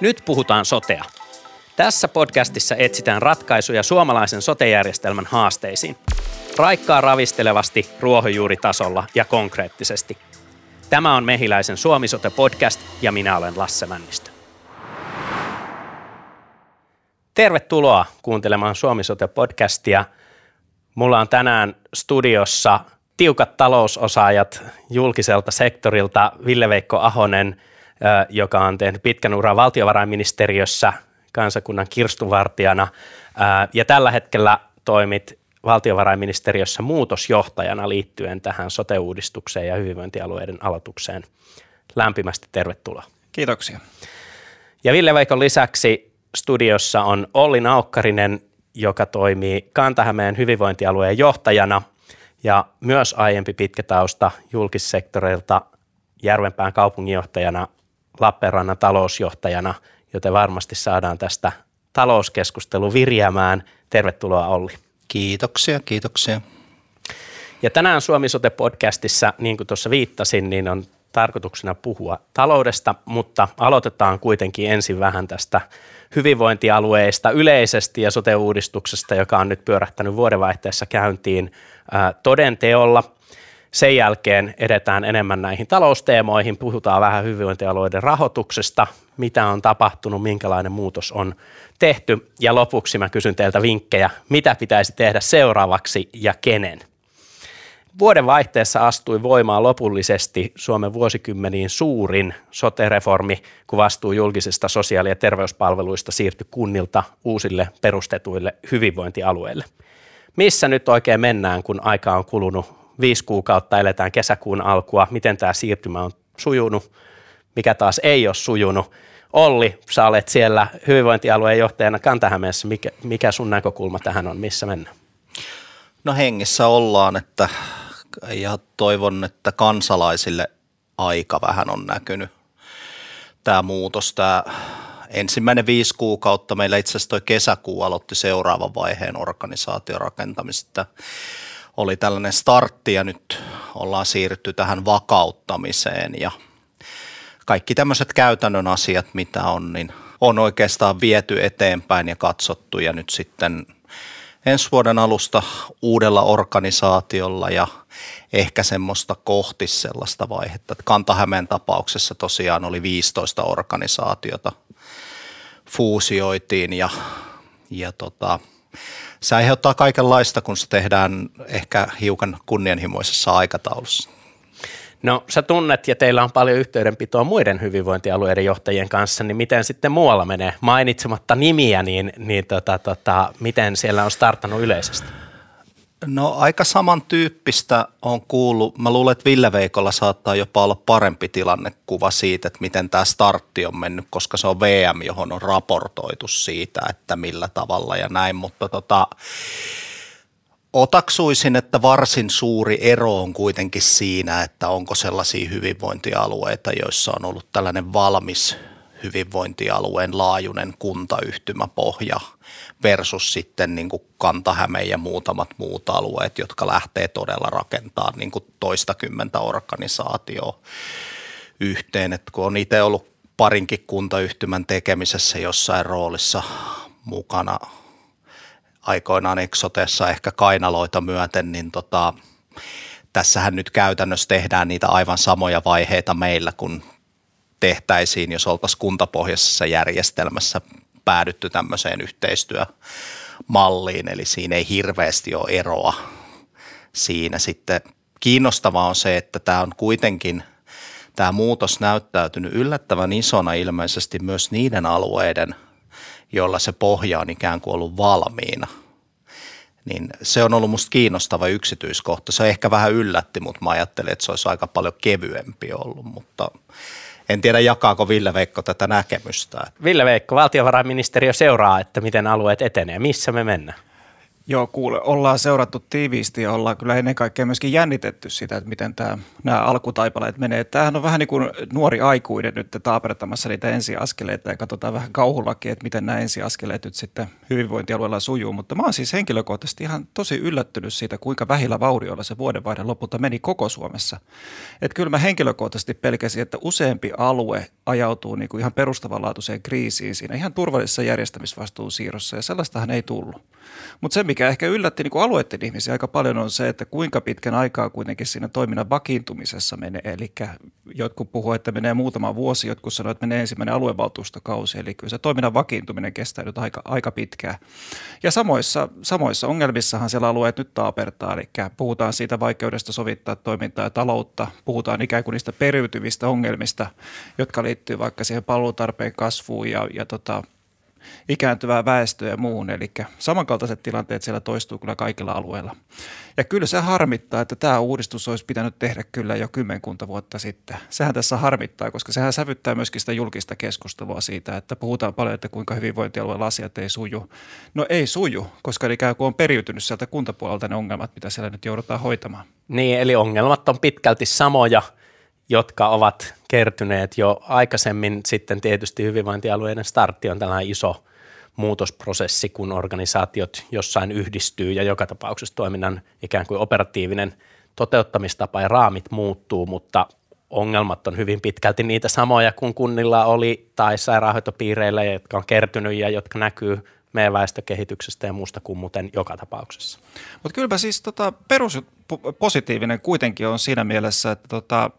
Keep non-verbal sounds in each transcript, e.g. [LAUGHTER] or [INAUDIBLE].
Nyt puhutaan sotea. Tässä podcastissa etsitään ratkaisuja suomalaisen sotejärjestelmän haasteisiin. Raikkaa ravistelevasti, ruohonjuuritasolla ja konkreettisesti. Tämä on Mehiläisen Suomi-sote podcast ja minä olen Lasse Männistö. Tervetuloa kuuntelemaan Suomi-sote podcastia. Mulla on tänään studiossa tiukat talousosaajat julkiselta sektorilta Ville-Veikko Ahonen – joka on tehnyt pitkän uran valtiovarainministeriössä kansakunnan kirstuvartijana ja tällä hetkellä toimit valtiovarainministeriössä muutosjohtajana liittyen tähän sote-uudistukseen ja hyvinvointialueiden aloitukseen. Lämpimästi tervetuloa. Kiitoksia. Ja Ville Veikon lisäksi studiossa on Olli Naukkarinen, joka toimii Kantahämeen hyvinvointialueen johtajana ja myös aiempi pitkä tausta julkissektorilta Järvenpään kaupunginjohtajana Lappeenrannan talousjohtajana, joten varmasti saadaan tästä talouskeskustelu virjäämään. Tervetuloa Olli. Kiitoksia, kiitoksia. Ja tänään Suomi Sote-podcastissa, niin kuin tuossa viittasin, niin on tarkoituksena puhua taloudesta, mutta aloitetaan kuitenkin ensin vähän tästä hyvinvointialueista yleisesti ja sote-uudistuksesta, joka on nyt pyörähtänyt vuodenvaihteessa käyntiin ää, todenteolla – sen jälkeen edetään enemmän näihin talousteemoihin, puhutaan vähän hyvinvointialueiden rahoituksesta, mitä on tapahtunut, minkälainen muutos on tehty ja lopuksi mä kysyn teiltä vinkkejä, mitä pitäisi tehdä seuraavaksi ja kenen. Vuoden vaihteessa astui voimaan lopullisesti Suomen vuosikymmeniin suurin sote-reformi, kun vastuu julkisista sosiaali- ja terveyspalveluista siirtyi kunnilta uusille perustetuille hyvinvointialueille. Missä nyt oikein mennään, kun aika on kulunut viisi kuukautta eletään kesäkuun alkua, miten tämä siirtymä on sujunut, mikä taas ei ole sujunut. Olli, sä olet siellä hyvinvointialueen johtajana Kantahämeessä. Mikä, mikä sun näkökulma tähän on? Missä mennään? No hengissä ollaan, että ja toivon, että kansalaisille aika vähän on näkynyt tämä muutos. Tämä ensimmäinen viisi kuukautta, meillä itse asiassa toi kesäkuu aloitti seuraavan vaiheen organisaatiorakentamista oli tällainen startti ja nyt ollaan siirrytty tähän vakauttamiseen ja kaikki tämmöiset käytännön asiat, mitä on, niin on oikeastaan viety eteenpäin ja katsottu ja nyt sitten ensi vuoden alusta uudella organisaatiolla ja ehkä semmoista kohti sellaista vaihetta. Kantahämeen tapauksessa tosiaan oli 15 organisaatiota fuusioitiin ja, ja tota, se aiheuttaa kaikenlaista, kun se tehdään ehkä hiukan kunnianhimoisessa aikataulussa. No sä tunnet ja teillä on paljon yhteydenpitoa muiden hyvinvointialueiden johtajien kanssa, niin miten sitten muualla menee? Mainitsematta nimiä, niin, niin tota, tota, miten siellä on startannut yleisesti? No aika samantyyppistä on kuullut. Mä luulen, että Ville Veikolla saattaa jopa olla parempi tilannekuva siitä, että miten tämä startti on mennyt, koska se on VM, johon on raportoitu siitä, että millä tavalla ja näin, mutta tota, otaksuisin, että varsin suuri ero on kuitenkin siinä, että onko sellaisia hyvinvointialueita, joissa on ollut tällainen valmis hyvinvointialueen laajuinen kuntayhtymäpohja versus sitten niin kuin Kantahäme ja muutamat muut alueet, jotka lähtee todella rakentamaan niin kuin toista kymmentä organisaatioa yhteen. Et kun on itse ollut parinkin kuntayhtymän tekemisessä jossain roolissa mukana aikoinaan Exotessa ehkä kainaloita myöten, niin tota, tässähän nyt käytännössä tehdään niitä aivan samoja vaiheita meillä, kun tehtäisiin, jos oltaisiin kuntapohjaisessa järjestelmässä päädytty tämmöiseen yhteistyömalliin, eli siinä ei hirveästi ole eroa siinä sitten. Kiinnostavaa on se, että tämä on kuitenkin tämä muutos näyttäytynyt yllättävän isona ilmeisesti myös niiden alueiden, joilla se pohja on ikään kuin ollut valmiina. Niin se on ollut musta kiinnostava yksityiskohta. Se ehkä vähän yllätti, mutta mä ajattelin, että se olisi aika paljon kevyempi ollut, mutta en tiedä, jakaako Ville Veikko tätä näkemystä. Ville Veikko, valtiovarainministeriö seuraa, että miten alueet etenee. Missä me mennään? Joo, kuule, ollaan seurattu tiiviisti ja ollaan kyllä ennen kaikkea myöskin jännitetty sitä, että miten tämä, nämä alkutaipaleet menee. Tämähän on vähän niin kuin nuori aikuinen nyt taapertamassa niitä ensiaskeleita ja katsotaan vähän kauhullakin, että miten nämä ensiaskeleet nyt sitten hyvinvointialueella sujuu. Mutta mä oon siis henkilökohtaisesti ihan tosi yllättynyt siitä, kuinka vähillä vaurioilla se vuodenvaihde lopulta meni koko Suomessa. Että kyllä mä henkilökohtaisesti pelkäsin, että useampi alue ajautuu niin kuin ihan perustavanlaatuiseen kriisiin siinä ihan turvallisessa järjestämisvastuun siirrossa ja sellaistahan ei tullut. Mutta se, mikä ehkä yllätti niin kuin alueiden ihmisiä aika paljon on se, että kuinka pitkän aikaa kuitenkin siinä toiminnan vakiintumisessa menee. Eli jotkut puhuvat, että menee muutama vuosi, jotkut sanoivat, että menee ensimmäinen aluevaltuustokausi. Eli kyllä se toiminnan vakiintuminen kestää nyt aika, aika pitkään. Ja samoissa, samoissa ongelmissahan siellä alueet nyt taapertaa. Eli puhutaan siitä vaikeudesta sovittaa toimintaa ja taloutta. Puhutaan ikään kuin niistä periytyvistä ongelmista, jotka liittyy vaikka siihen palvelutarpeen kasvuun ja, ja tota, ikääntyvää väestöä ja muun. Eli samankaltaiset tilanteet siellä toistuu kyllä kaikilla alueilla. Ja kyllä se harmittaa, että tämä uudistus olisi pitänyt tehdä kyllä jo kymmenkunta vuotta sitten. Sehän tässä harmittaa, koska sehän sävyttää myöskin sitä julkista keskustelua siitä, että puhutaan paljon, että kuinka hyvinvointialueella asiat ei suju. No ei suju, koska ikään kuin on periytynyt sieltä kuntapuolelta ne ongelmat, mitä siellä nyt joudutaan hoitamaan. Niin, eli ongelmat on pitkälti samoja – jotka ovat kertyneet jo aikaisemmin. Sitten tietysti hyvinvointialueiden startti on tällainen iso muutosprosessi, kun organisaatiot jossain yhdistyy ja joka tapauksessa toiminnan ikään kuin operatiivinen toteuttamistapa ja raamit muuttuu, mutta ongelmat on hyvin pitkälti niitä samoja kuin kunnilla oli tai sairaanhoitopiireillä, jotka on kertynyt ja jotka näkyy meidän väestökehityksestä ja muusta kuin muuten joka tapauksessa. Mutta kyllä siis tota, perus positiivinen kuitenkin on siinä mielessä, että tota,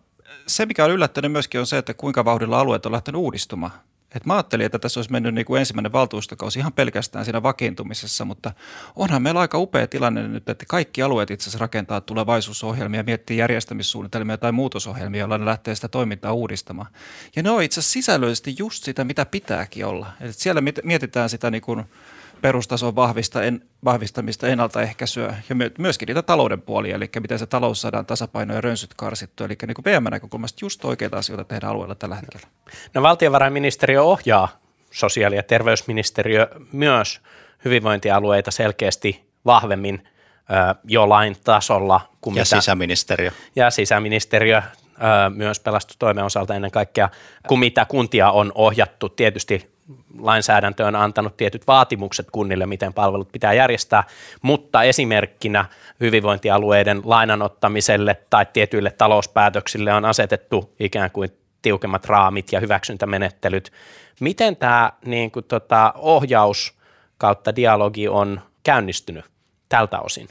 se, mikä on yllättänyt myöskin on se, että kuinka vauhdilla alueet on lähtenyt uudistumaan. Et mä ajattelin, että tässä olisi mennyt niin kuin ensimmäinen valtuustokausi ihan pelkästään siinä vakiintumisessa, mutta onhan meillä aika upea tilanne nyt, että kaikki alueet itse asiassa rakentaa tulevaisuusohjelmia, miettii järjestämissuunnitelmia tai muutosohjelmia, joilla ne lähtee sitä toimintaa uudistamaan. Ja ne on itse asiassa sisällöllisesti just sitä, mitä pitääkin olla. Et siellä mietitään sitä niin kuin – perustason vahvista, en, vahvistamista, ennaltaehkäisyä ja myöskin niitä talouden puolia, eli miten se talous saadaan tasapaino ja rönsyt karsittua. Eli niin kuin VM-näkökulmasta just oikeita asioita tehdään alueella tällä hetkellä. No valtiovarainministeriö ohjaa sosiaali- ja terveysministeriö myös hyvinvointialueita selkeästi vahvemmin jo lain tasolla. Kuin ja mitä, sisäministeriö. Ja sisäministeriö myös pelastustoimen osalta ennen kaikkea, kuin mitä kuntia on ohjattu. Tietysti lainsäädäntö on antanut tietyt vaatimukset kunnille, miten palvelut pitää järjestää, mutta esimerkkinä hyvinvointialueiden lainanottamiselle tai tietyille talouspäätöksille on asetettu ikään kuin tiukemmat raamit ja hyväksyntämenettelyt. Miten tämä niin kuin, tota, ohjaus kautta dialogi on käynnistynyt tältä osin?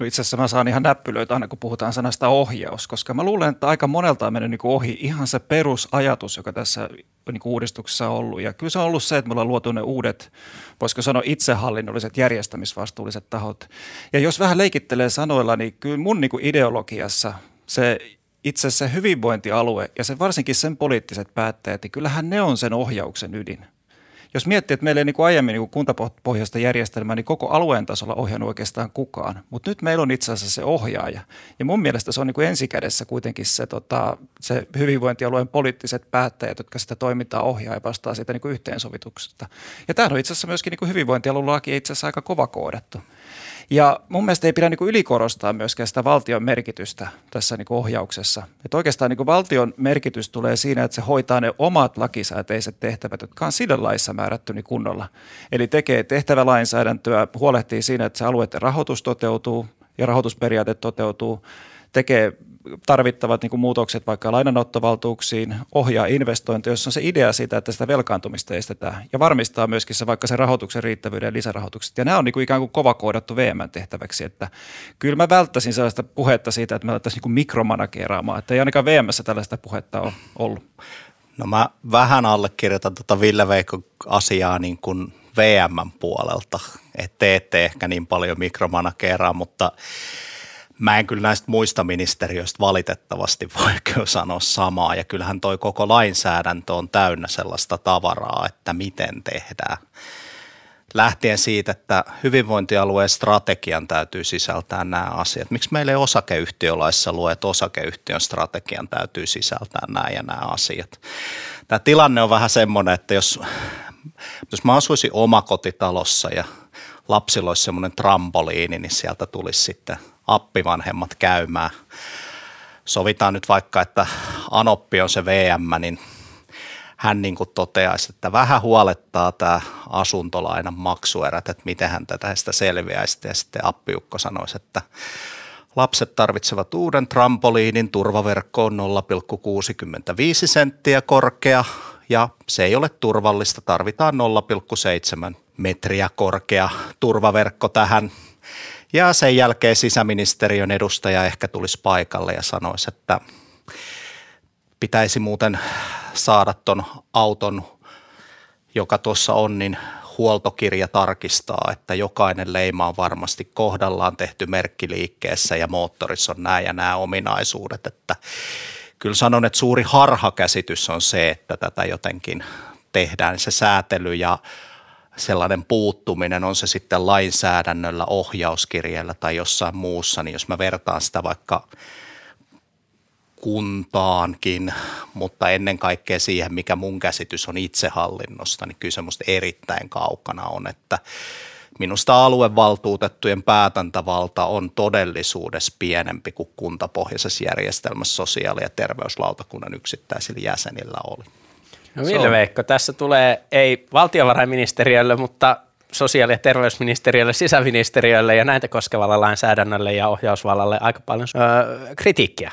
No itse asiassa mä saan ihan näppylöitä aina, kun puhutaan sanasta ohjaus, koska mä luulen, että aika monelta on mennyt niin ohi ihan se perusajatus, joka tässä niin uudistuksessa on ollut. Ja kyllä se on ollut se, että me ollaan luotu ne uudet, voisiko sanoa itsehallinnolliset järjestämisvastuulliset tahot. Ja jos vähän leikittelee sanoilla, niin kyllä mun niin ideologiassa se itse asiassa hyvinvointialue ja se varsinkin sen poliittiset päättäjät, niin kyllähän ne on sen ohjauksen ydin jos miettii, että meillä ei niin kuin aiemmin niin kuin kuntapohjaista järjestelmää, niin koko alueen tasolla ohjannut oikeastaan kukaan. Mutta nyt meillä on itse asiassa se ohjaaja. Ja mun mielestä se on niin kuin ensikädessä kuitenkin se, tota, se hyvinvointialueen poliittiset päättäjät, jotka sitä toimintaa ohjaa ja vastaa siitä niin kuin yhteensovituksesta. Ja tämä on itse asiassa myöskin niin hyvinvointialueen laki itse asiassa aika kova koodattu. Ja mun mielestä ei pidä niin kuin ylikorostaa myöskään sitä valtion merkitystä tässä niin kuin ohjauksessa. Että oikeastaan niin kuin valtion merkitys tulee siinä, että se hoitaa ne omat lakisääteiset tehtävät, jotka on sillä laissa määrätty niin kunnolla. Eli tekee tehtävälainsäädäntöä, huolehtii siinä, että se alueiden rahoitus toteutuu ja rahoitusperiaate toteutuu, tekee tarvittavat niin kuin muutokset vaikka lainanottovaltuuksiin, ohjaa investointeja, jossa on se idea siitä, että sitä velkaantumista estetään ja varmistaa myöskin se vaikka se rahoituksen riittävyyden ja lisärahoitukset. Ja nämä on niin kuin ikään kuin kova koodattu VM-tehtäväksi, että kyllä mä välttäisin sellaista puhetta siitä, että me alettaisiin niin mikromanageraamaan, että ei ainakaan VMssä tällaista puhetta ole ollut. No mä vähän allekirjoitan tuota Ville Veikko asiaa niin kuin VM puolelta, että te ette ehkä niin paljon mikromanageraa, mutta Mä en kyllä näistä muista ministeriöistä valitettavasti voi sanoa samaa ja kyllähän toi koko lainsäädäntö on täynnä sellaista tavaraa, että miten tehdään. Lähtien siitä, että hyvinvointialueen strategian täytyy sisältää nämä asiat. Miksi meillä ei osakeyhtiölaissa lue, että osakeyhtiön strategian täytyy sisältää nämä ja nämä asiat. Tämä tilanne on vähän semmoinen, että jos, jos mä asuisin omakotitalossa ja lapsilla olisi semmoinen trampoliini, niin sieltä tulisi sitten appivanhemmat käymään. Sovitaan nyt vaikka, että Anoppi on se VM, niin hän niin kuin toteaisi, että vähän huolettaa tämä asuntolainan maksuerät, että miten hän tätä sitä selviäisi. Ja sitten appiukko sanoisi, että lapset tarvitsevat uuden trampoliinin, turvaverkko on 0,65 senttiä korkea ja se ei ole turvallista, tarvitaan 0,7 metriä korkea turvaverkko tähän. Ja sen jälkeen sisäministeriön edustaja ehkä tulisi paikalle ja sanoisi, että pitäisi muuten saada tuon auton, joka tuossa on, niin huoltokirja tarkistaa, että jokainen leima on varmasti kohdallaan tehty merkkiliikkeessä ja moottorissa on nämä ja nämä ominaisuudet, että kyllä sanon, että suuri harhakäsitys on se, että tätä jotenkin tehdään se säätely ja sellainen puuttuminen, on se sitten lainsäädännöllä, ohjauskirjeellä tai jossain muussa, niin jos mä vertaan sitä vaikka kuntaankin, mutta ennen kaikkea siihen, mikä mun käsitys on itsehallinnosta, niin kyllä semmoista erittäin kaukana on, että minusta aluevaltuutettujen päätäntävalta on todellisuudessa pienempi kuin kuntapohjaisessa järjestelmässä sosiaali- ja terveyslautakunnan yksittäisillä jäsenillä oli. No Ville Veikko, tässä tulee ei valtiovarainministeriölle, mutta sosiaali- ja terveysministeriölle, sisäministeriölle ja näitä koskevalle lainsäädännölle ja ohjausvallalle aika paljon öö, kritiikkiä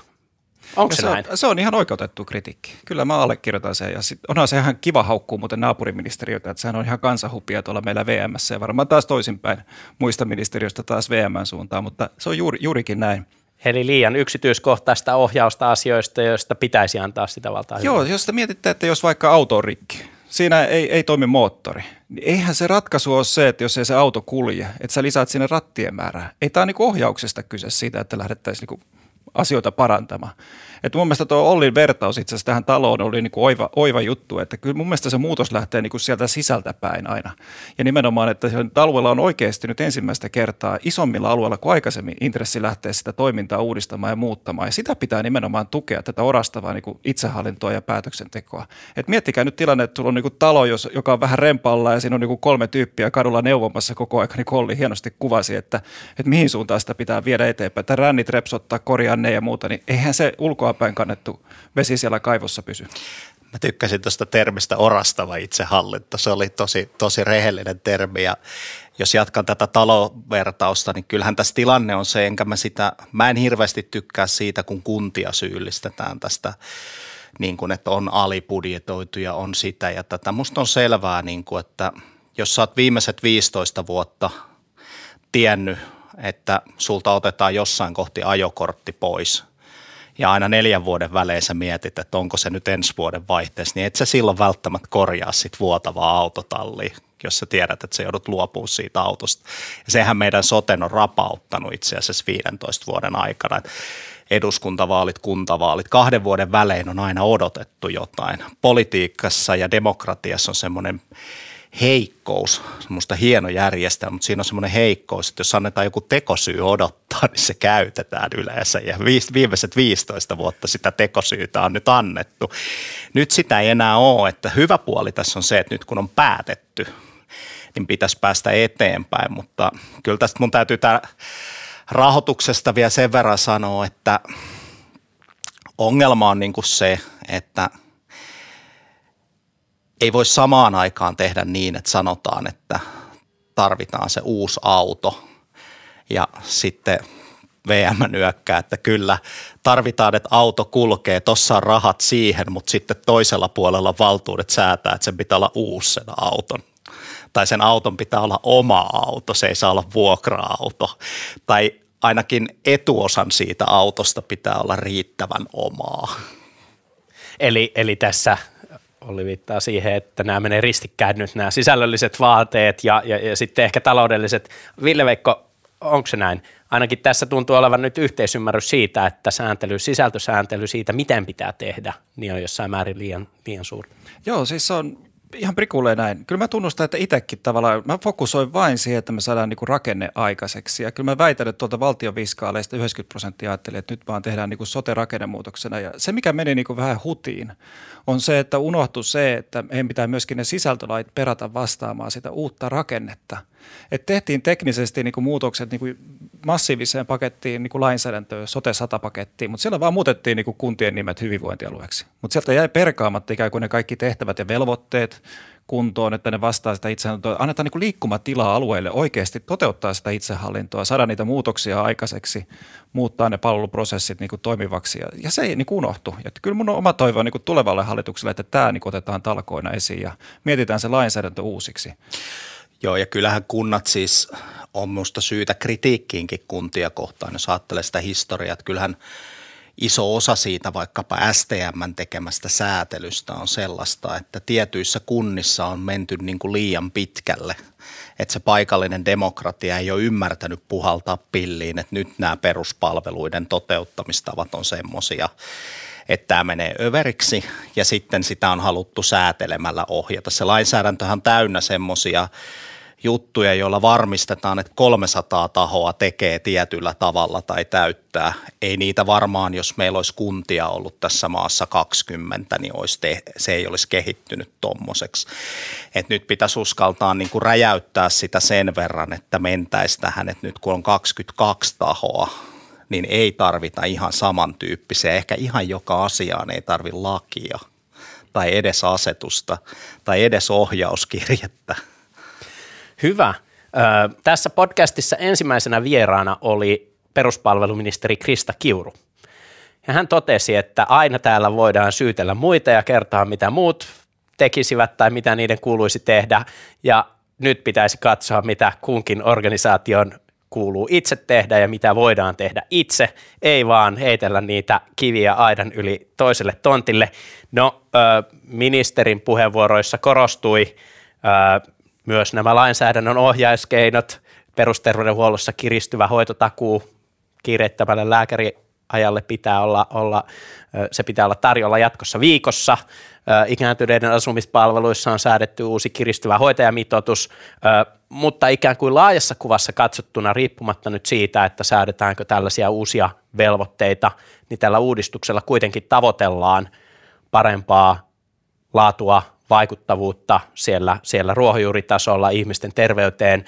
Onko se, se näin? On, se on ihan oikeutettu kritiikki. Kyllä mä allekirjoitan sen. Ja sit, onhan se ihan kiva haukkuu muuten naapuriministeriötä, että sehän on ihan kansanhupia tuolla meillä VMssä ja varmaan taas toisinpäin muista ministeriöistä taas VMn suuntaan, mutta se on juuri, juurikin näin. Eli liian yksityiskohtaista ohjausta asioista, joista pitäisi antaa sitä valtaa. Joo, hyvin. jos te mietitte, että jos vaikka auto on rikki, siinä ei, ei toimi moottori, niin eihän se ratkaisu ole se, että jos ei se auto kulje, että sä lisäät sinne rattien määrää. Ei tämä ole niin ohjauksesta kyse siitä, että lähdettäisiin niin asioita parantamaan. Että mun mielestä tuo Ollin vertaus itse asiassa tähän taloon oli niin kuin oiva, oiva juttu, että kyllä mun mielestä se muutos lähtee niin kuin sieltä sisältä päin aina. Ja nimenomaan, että alueella on oikeasti nyt ensimmäistä kertaa isommilla alueilla kuin aikaisemmin intressi lähteä sitä toimintaa uudistamaan ja muuttamaan. Ja sitä pitää nimenomaan tukea, tätä orastavaa niin kuin itsehallintoa ja päätöksentekoa. Et miettikää nyt tilanne, että sulla on niin kuin talo, joka on vähän rempalla ja siinä on niin kuin kolme tyyppiä kadulla neuvomassa koko ajan, niin Olli hienosti kuvasi, että, että mihin suuntaan sitä pitää viedä eteenpäin. Että rännit repsottaa, korjaa ne ja muuta, niin eihän se ulkoa ulkoapäin kannettu vesi siellä kaivossa pysy. Mä tykkäsin tuosta termistä orastava itsehallinto. Se oli tosi, tosi rehellinen termi ja jos jatkan tätä talovertausta, niin kyllähän tässä tilanne on se, enkä mä sitä, mä en hirveästi tykkää siitä, kun kuntia syyllistetään tästä, niin kuin, että on alibudjetoitu ja on sitä ja tätä. Musta on selvää, niin kuin, että jos sä oot viimeiset 15 vuotta tiennyt, että sulta otetaan jossain kohti ajokortti pois – ja aina neljän vuoden välein sä mietit, että onko se nyt ensi vuoden vaihteessa, niin et sä silloin välttämättä korjaa sit vuotavaa autotallia, jos sä tiedät, että sä joudut luopumaan siitä autosta. Ja sehän meidän soten on rapauttanut itse asiassa 15 vuoden aikana. Eduskuntavaalit, kuntavaalit, kahden vuoden välein on aina odotettu jotain. Politiikassa ja demokratiassa on semmoinen heikkous, semmoista hieno järjestelmä, mutta siinä on semmoinen heikkous, että jos annetaan joku tekosyy odottaa, niin se käytetään yleensä. Ja viimeiset 15 vuotta sitä tekosyytä on nyt annettu. Nyt sitä ei enää ole, että hyvä puoli tässä on se, että nyt kun on päätetty, niin pitäisi päästä eteenpäin, mutta kyllä tästä mun täytyy tämä rahoituksesta vielä sen verran sanoa, että ongelma on niin kuin se, että – ei voi samaan aikaan tehdä niin, että sanotaan, että tarvitaan se uusi auto ja sitten VM nyökkää, että kyllä tarvitaan, että auto kulkee, tuossa on rahat siihen, mutta sitten toisella puolella valtuudet säätää, että sen pitää olla uusi sen auton. Tai sen auton pitää olla oma auto, se ei saa olla vuokra-auto. Tai ainakin etuosan siitä autosta pitää olla riittävän omaa. Eli, eli tässä oli viittaa siihen, että nämä menee ristikkäin nyt nämä sisällölliset vaateet ja, ja, ja sitten ehkä taloudelliset. Ville Veikko, onko se näin? Ainakin tässä tuntuu olevan nyt yhteisymmärrys siitä, että sääntely, sisältösääntely siitä, miten pitää tehdä, niin on jossain määrin liian, liian suuri. Joo, siis se on ihan prikulleen näin. Kyllä mä tunnustan, että itsekin tavallaan, mä fokusoin vain siihen, että me saadaan niin kuin rakenne aikaiseksi. Ja kyllä mä väitän, että tuolta valtion viskaaleista 90 prosenttia ajatteli, että nyt vaan tehdään niin kuin sote-rakennemuutoksena. Ja se, mikä meni niin kuin vähän hutiin, on se, että unohtui se, että meidän pitää myöskin ne sisältölait perata vastaamaan sitä uutta rakennetta. Et tehtiin teknisesti niin kuin muutokset niin kuin massiiviseen pakettiin niin kuin lainsäädäntöön, sote-100-pakettiin, mutta siellä vaan muutettiin niin kuin kuntien nimet hyvinvointialueeksi. Mutta sieltä jäi perkaamatta ikään kuin ne kaikki tehtävät ja velvoitteet kuntoon, että ne vastaa sitä itsehallintoa. Annetaan niin liikkumatilaa alueelle oikeasti toteuttaa sitä itsehallintoa, saada niitä muutoksia aikaiseksi, muuttaa ne palveluprosessit niin toimivaksi. Ja, ja se ei niin unohtu. Ja kyllä mun on oma toivo niin kuin tulevalle hallitukselle, että tämä niin otetaan talkoina esiin ja mietitään se lainsäädäntö uusiksi. Joo, ja kyllähän kunnat siis on minusta syytä kritiikkiinkin kuntia kohtaan, jos ajattelee sitä historiaa, että kyllähän iso osa siitä vaikkapa STM tekemästä säätelystä on sellaista, että tietyissä kunnissa on menty niin kuin liian pitkälle, että se paikallinen demokratia ei ole ymmärtänyt puhaltaa pilliin, että nyt nämä peruspalveluiden toteuttamistavat on semmoisia, että tämä menee överiksi ja sitten sitä on haluttu säätelemällä ohjata. Se lainsäädäntöhän on täynnä semmoisia juttuja, joilla varmistetaan, että 300 tahoa tekee tietyllä tavalla tai täyttää. Ei niitä varmaan, jos meillä olisi kuntia ollut tässä maassa 20, niin olisi te, se ei olisi kehittynyt tuommoiseksi. Et nyt pitäisi uskaltaa niin kuin räjäyttää sitä sen verran, että mentäisi tähän, että nyt kun on 22 tahoa, niin ei tarvita ihan samantyyppisiä. Ehkä ihan joka asiaan ei tarvi lakia tai edes asetusta tai edes ohjauskirjettä – Hyvä. Tässä podcastissa ensimmäisenä vieraana oli peruspalveluministeri Krista Kiuru. Ja hän totesi, että aina täällä voidaan syytellä muita ja kertoa, mitä muut tekisivät tai mitä niiden kuuluisi tehdä. Ja nyt pitäisi katsoa, mitä kunkin organisaation kuuluu itse tehdä ja mitä voidaan tehdä itse, ei vaan heitellä niitä kiviä aidan yli toiselle tontille. No, ministerin puheenvuoroissa korostui myös nämä lainsäädännön ohjauskeinot, perusterveydenhuollossa kiristyvä hoitotakuu kiireettömälle lääkäriajalle pitää olla, olla, se pitää olla tarjolla jatkossa viikossa. Ikääntyneiden asumispalveluissa on säädetty uusi kiristyvä hoitajamitoitus, mutta ikään kuin laajassa kuvassa katsottuna riippumatta nyt siitä, että säädetäänkö tällaisia uusia velvoitteita, niin tällä uudistuksella kuitenkin tavoitellaan parempaa laatua, vaikuttavuutta siellä, siellä ruohonjuuritasolla ihmisten terveyteen,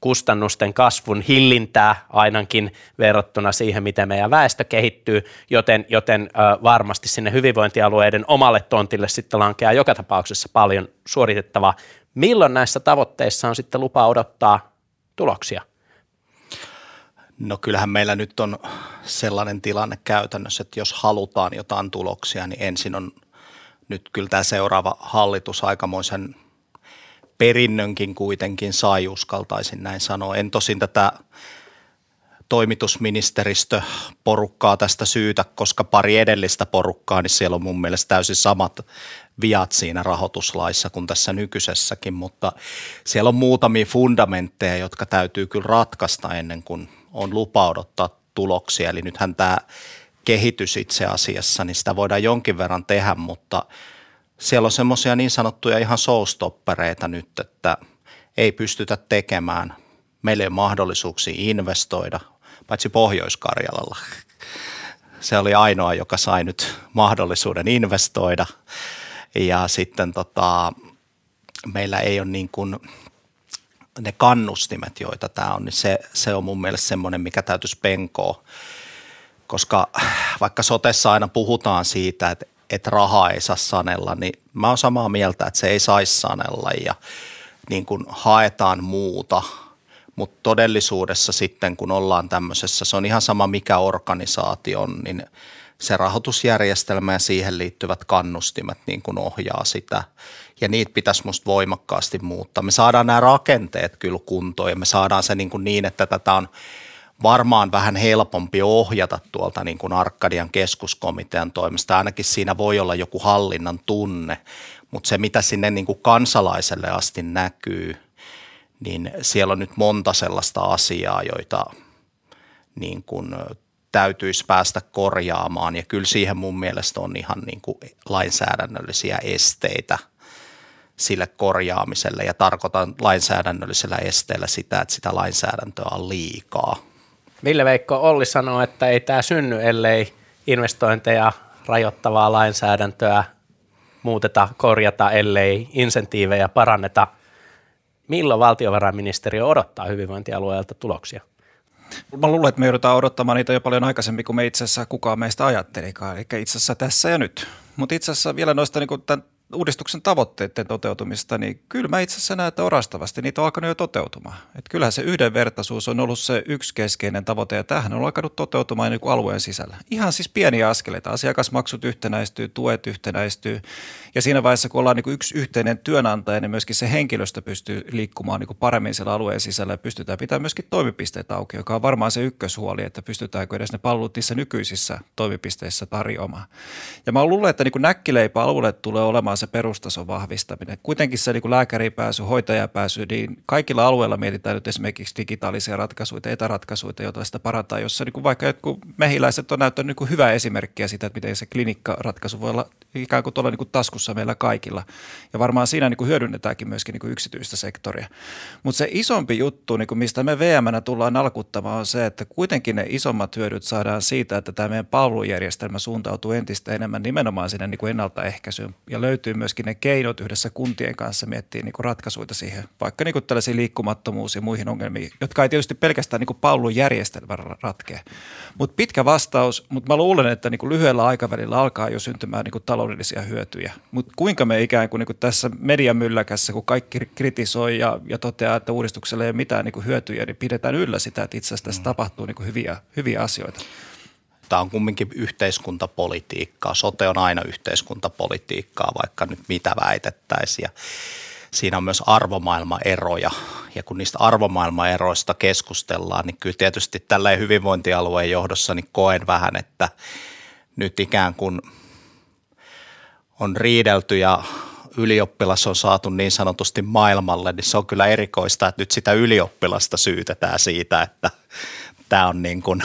kustannusten kasvun hillintää ainakin verrattuna siihen, miten meidän väestö kehittyy, joten, joten varmasti sinne hyvinvointialueiden omalle tontille sitten lankeaa joka tapauksessa paljon suoritettavaa. Milloin näissä tavoitteissa on sitten lupa odottaa tuloksia? No kyllähän meillä nyt on sellainen tilanne käytännössä, että jos halutaan jotain tuloksia, niin ensin on nyt kyllä tämä seuraava hallitus aikamoisen perinnönkin kuitenkin sai, uskaltaisin näin sanoa. En tosin tätä toimitusministeristö porukkaa tästä syytä, koska pari edellistä porukkaa, niin siellä on mun mielestä täysin samat viat siinä rahoituslaissa kuin tässä nykyisessäkin, mutta siellä on muutamia fundamentteja, jotka täytyy kyllä ratkaista ennen kuin on lupa odottaa tuloksia. Eli nythän tämä kehitys itse asiassa, niin sitä voidaan jonkin verran tehdä, mutta siellä on semmoisia niin sanottuja ihan showstoppereita nyt, että ei pystytä tekemään. Meillä ei ole mahdollisuuksia investoida, paitsi Pohjois-Karjalalla. Se oli ainoa, joka sai nyt mahdollisuuden investoida. Ja sitten tota, meillä ei ole niin kuin ne kannustimet, joita tämä on, niin se, se on mun mielestä semmoinen, mikä täytyisi penkoa koska vaikka sotessa aina puhutaan siitä, että, että rahaa ei saa sanella, niin mä oon samaa mieltä, että se ei saisi sanella ja niin kuin haetaan muuta, mutta todellisuudessa sitten kun ollaan tämmöisessä, se on ihan sama mikä organisaatio on, niin se rahoitusjärjestelmä ja siihen liittyvät kannustimet niin kuin ohjaa sitä ja niitä pitäisi musta voimakkaasti muuttaa. Me saadaan nämä rakenteet kyllä kuntoon ja me saadaan se niin, kuin niin että tätä on varmaan vähän helpompi ohjata tuolta niin kuin Arkadian keskuskomitean toimesta. Ainakin siinä voi olla joku hallinnan tunne, mutta se mitä sinne niin kuin kansalaiselle asti näkyy, niin siellä on nyt monta sellaista asiaa, joita niin kuin täytyisi päästä korjaamaan ja kyllä siihen mun mielestä on ihan niin kuin lainsäädännöllisiä esteitä sille korjaamiselle ja tarkoitan lainsäädännöllisellä esteellä sitä, että sitä lainsäädäntöä on liikaa. Ville Veikko Olli sanoo, että ei tämä synny, ellei investointeja rajoittavaa lainsäädäntöä muuteta, korjata, ellei insentiivejä paranneta. Milloin valtiovarainministeriö odottaa hyvinvointialueelta tuloksia? Mä luulen, että me joudutaan odottamaan niitä jo paljon aikaisemmin kuin me itse asiassa kukaan meistä ajattelikaan, eli itse asiassa tässä ja nyt. Mutta itse asiassa vielä noista niin tämän uudistuksen tavoitteiden toteutumista, niin kyllä mä itse asiassa näen, että orastavasti niitä on alkanut jo toteutumaan. Että kyllähän se yhdenvertaisuus on ollut se yksi keskeinen tavoite, ja tähän on alkanut toteutumaan niin kuin alueen sisällä. Ihan siis pieniä askeleita. Asiakasmaksut yhtenäistyy, tuet yhtenäistyy, ja siinä vaiheessa, kun ollaan niin kuin yksi yhteinen työnantaja, niin myöskin se henkilöstö pystyy liikkumaan niin kuin paremmin siellä alueen sisällä, ja pystytään pitämään myöskin toimipisteitä auki, joka on varmaan se ykköshuoli, että pystytäänkö edes ne palvelut niissä nykyisissä toimipisteissä tarjoamaan. Ja mä luulen, että niin kuin näkkileipä alueelle tulee olemaan se perustason vahvistaminen. Kuitenkin se niin lääkäriin pääsy, hoitajapääsy, niin kaikilla alueilla mietitään nyt esimerkiksi digitaalisia ratkaisuja, etäratkaisuja, joita sitä parantaa, jossa niin kuin vaikka jotkut mehiläiset on näyttänyt niin hyvää esimerkkiä siitä, että miten se klinikkaratkaisu voi olla ikään kuin tuolla niin kuin taskussa meillä kaikilla. Ja varmaan siinä niin kuin hyödynnetäänkin myöskin niin kuin yksityistä sektoria. Mutta se isompi juttu, niin kuin mistä me vm tullaan alkuttamaan, on se, että kuitenkin ne isommat hyödyt saadaan siitä, että tämä meidän palvelujärjestelmä suuntautuu entistä enemmän nimenomaan sinne niin kuin ennaltaehkäisyyn ja löytyy myöskin ne keinot yhdessä kuntien kanssa miettiä niin kuin ratkaisuja siihen, vaikka niin kuin tällaisiin liikkumattomuus ja muihin ongelmiin, jotka ei tietysti pelkästään niin kuin palvelujärjestelmä ratkea. Mutta pitkä vastaus, mutta mä luulen, että niin kuin lyhyellä aikavälillä alkaa jo syntymään niin kuin taloudellisia hyötyjä. Mutta kuinka me ikään kuin, niin kuin tässä mediamylläkässä, kun kaikki kritisoi ja, ja toteaa, että uudistuksella ei ole mitään niin kuin hyötyjä, niin pidetään yllä sitä, että itse asiassa tässä mm. tapahtuu niin kuin hyviä, hyviä asioita tämä on kumminkin yhteiskuntapolitiikkaa. Sote on aina yhteiskuntapolitiikkaa, vaikka nyt mitä väitettäisiin. Siinä on myös arvomaailmaeroja. Ja kun niistä arvomaailmaeroista keskustellaan, niin kyllä tietysti tällä hyvinvointialueen johdossa niin koen vähän, että nyt ikään kuin on riidelty ja ylioppilas on saatu niin sanotusti maailmalle, niin se on kyllä erikoista, että nyt sitä ylioppilasta syytetään siitä, että tämä on niin kuin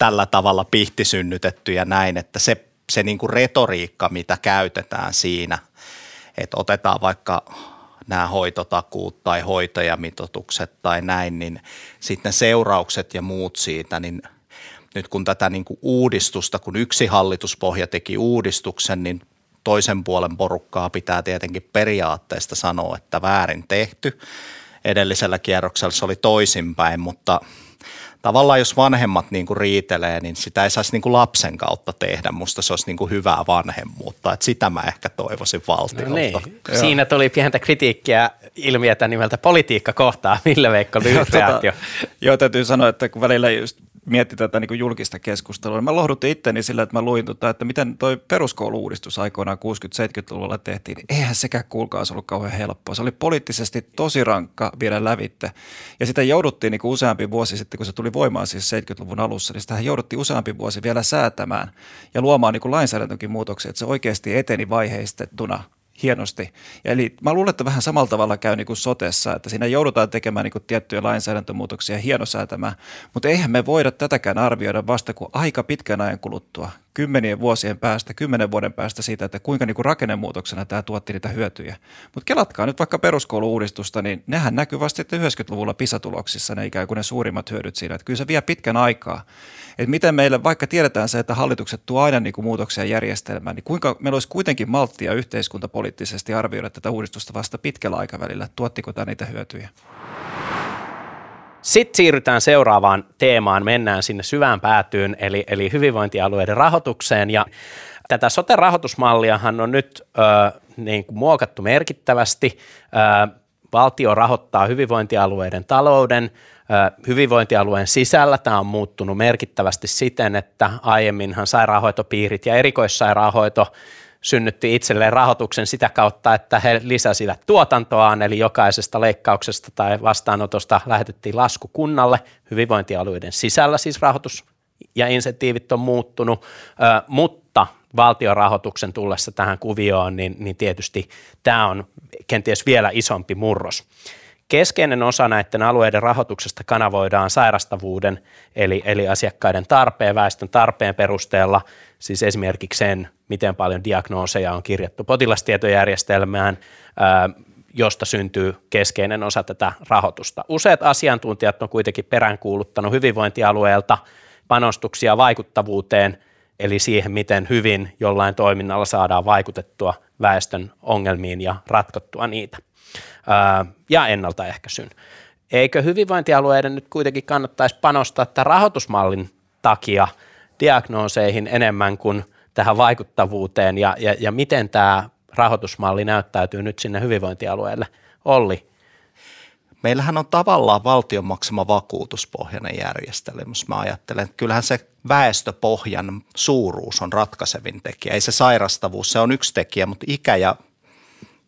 tällä tavalla pihti synnytetty ja näin, että se, se niin kuin retoriikka, mitä käytetään siinä, että otetaan vaikka nämä hoitotakuut tai hoitajamitoitukset tai näin, niin sitten seuraukset ja muut siitä, niin nyt kun tätä niin kuin uudistusta, kun yksi hallituspohja teki uudistuksen, niin toisen puolen porukkaa pitää tietenkin periaatteesta sanoa, että väärin tehty. Edellisellä kierroksella se oli toisinpäin, mutta – tavallaan jos vanhemmat niin kuin riitelee, niin sitä ei saisi niin kuin lapsen kautta tehdä. Musta se olisi niin kuin hyvää vanhemmuutta, että sitä mä ehkä toivoisin valtiolta. No niin. Siinä tuli pientä kritiikkiä ilmiötä nimeltä politiikka kohtaa. Mille Veikko lyhyt tota, Joo, täytyy sanoa, että kun välillä just mietti tätä niin kuin julkista keskustelua, niin mä lohdutin itteni sillä, että mä luin, tota, että miten toi peruskouluudistus aikoinaan 60-70-luvulla tehtiin. Niin eihän sekään kuulkaa ollut kauhean helppoa. Se oli poliittisesti tosi rankka viedä lävitte. Ja sitä jouduttiin niin kuin useampi vuosi sitten, kun se tuli voimaan siis 70-luvun alussa, niin sitä jouduttiin useampi vuosi vielä säätämään ja luomaan niin kuin lainsäädäntökin muutoksia, että se oikeasti eteni vaiheistettuna hienosti. Eli mä luulen, että vähän samalla tavalla käy niin kuin sotessa, että siinä joudutaan tekemään niin kuin tiettyjä lainsäädäntömuutoksia hienosäätämään, mutta eihän me voida tätäkään arvioida vasta kuin aika pitkän ajan kuluttua kymmenien vuosien päästä, kymmenen vuoden päästä siitä, että kuinka niin kuin rakennemuutoksena tämä tuotti niitä hyötyjä. Mutta kelatkaa nyt vaikka peruskoulu-uudistusta, niin nehän näkyy vasta sitten 90-luvulla PISA-tuloksissa ne ikään kuin ne suurimmat hyödyt siinä. Että kyllä se vie pitkän aikaa. Että miten meille, vaikka tiedetään se, että hallitukset tuo aina niin kuin muutoksia järjestelmään, niin kuinka meillä olisi kuitenkin malttia yhteiskuntapoliittisesti arvioida tätä uudistusta vasta pitkällä aikavälillä, tuottiko tämä niitä hyötyjä? Sitten siirrytään seuraavaan teemaan, mennään sinne syvään päätyyn, eli, eli hyvinvointialueiden rahoitukseen. Ja tätä sote-rahoitusmalliahan on nyt ö, niin kuin muokattu merkittävästi. Ö, valtio rahoittaa hyvinvointialueiden talouden. Ö, hyvinvointialueen sisällä tämä on muuttunut merkittävästi siten, että aiemminhan sairaanhoitopiirit ja erikoissairaanhoito synnytti itselleen rahoituksen sitä kautta, että he lisäsivät tuotantoaan, eli jokaisesta leikkauksesta tai vastaanotosta lähetettiin lasku kunnalle, hyvinvointialueiden sisällä siis rahoitus ja insentiivit on muuttunut, mutta valtion rahoituksen tullessa tähän kuvioon, niin, niin tietysti tämä on kenties vielä isompi murros. Keskeinen osa näiden alueiden rahoituksesta kanavoidaan sairastavuuden eli, eli asiakkaiden tarpeen, väestön tarpeen perusteella, siis esimerkiksi sen, miten paljon diagnooseja on kirjattu potilastietojärjestelmään, josta syntyy keskeinen osa tätä rahoitusta. Useat asiantuntijat on kuitenkin peräänkuuluttanut hyvinvointialueelta panostuksia vaikuttavuuteen, eli siihen, miten hyvin jollain toiminnalla saadaan vaikutettua väestön ongelmiin ja ratkottua niitä ja ennaltaehkäisyn. Eikö hyvinvointialueiden nyt kuitenkin kannattaisi panostaa tämän rahoitusmallin takia diagnooseihin enemmän kuin tähän vaikuttavuuteen ja, ja, ja miten tämä rahoitusmalli näyttäytyy nyt sinne hyvinvointialueelle? Olli. Meillähän on tavallaan valtion maksama vakuutuspohjainen järjestelmä, mä ajattelen, että kyllähän se väestöpohjan suuruus on ratkaisevin tekijä. Ei se sairastavuus, se on yksi tekijä, mutta ikä ja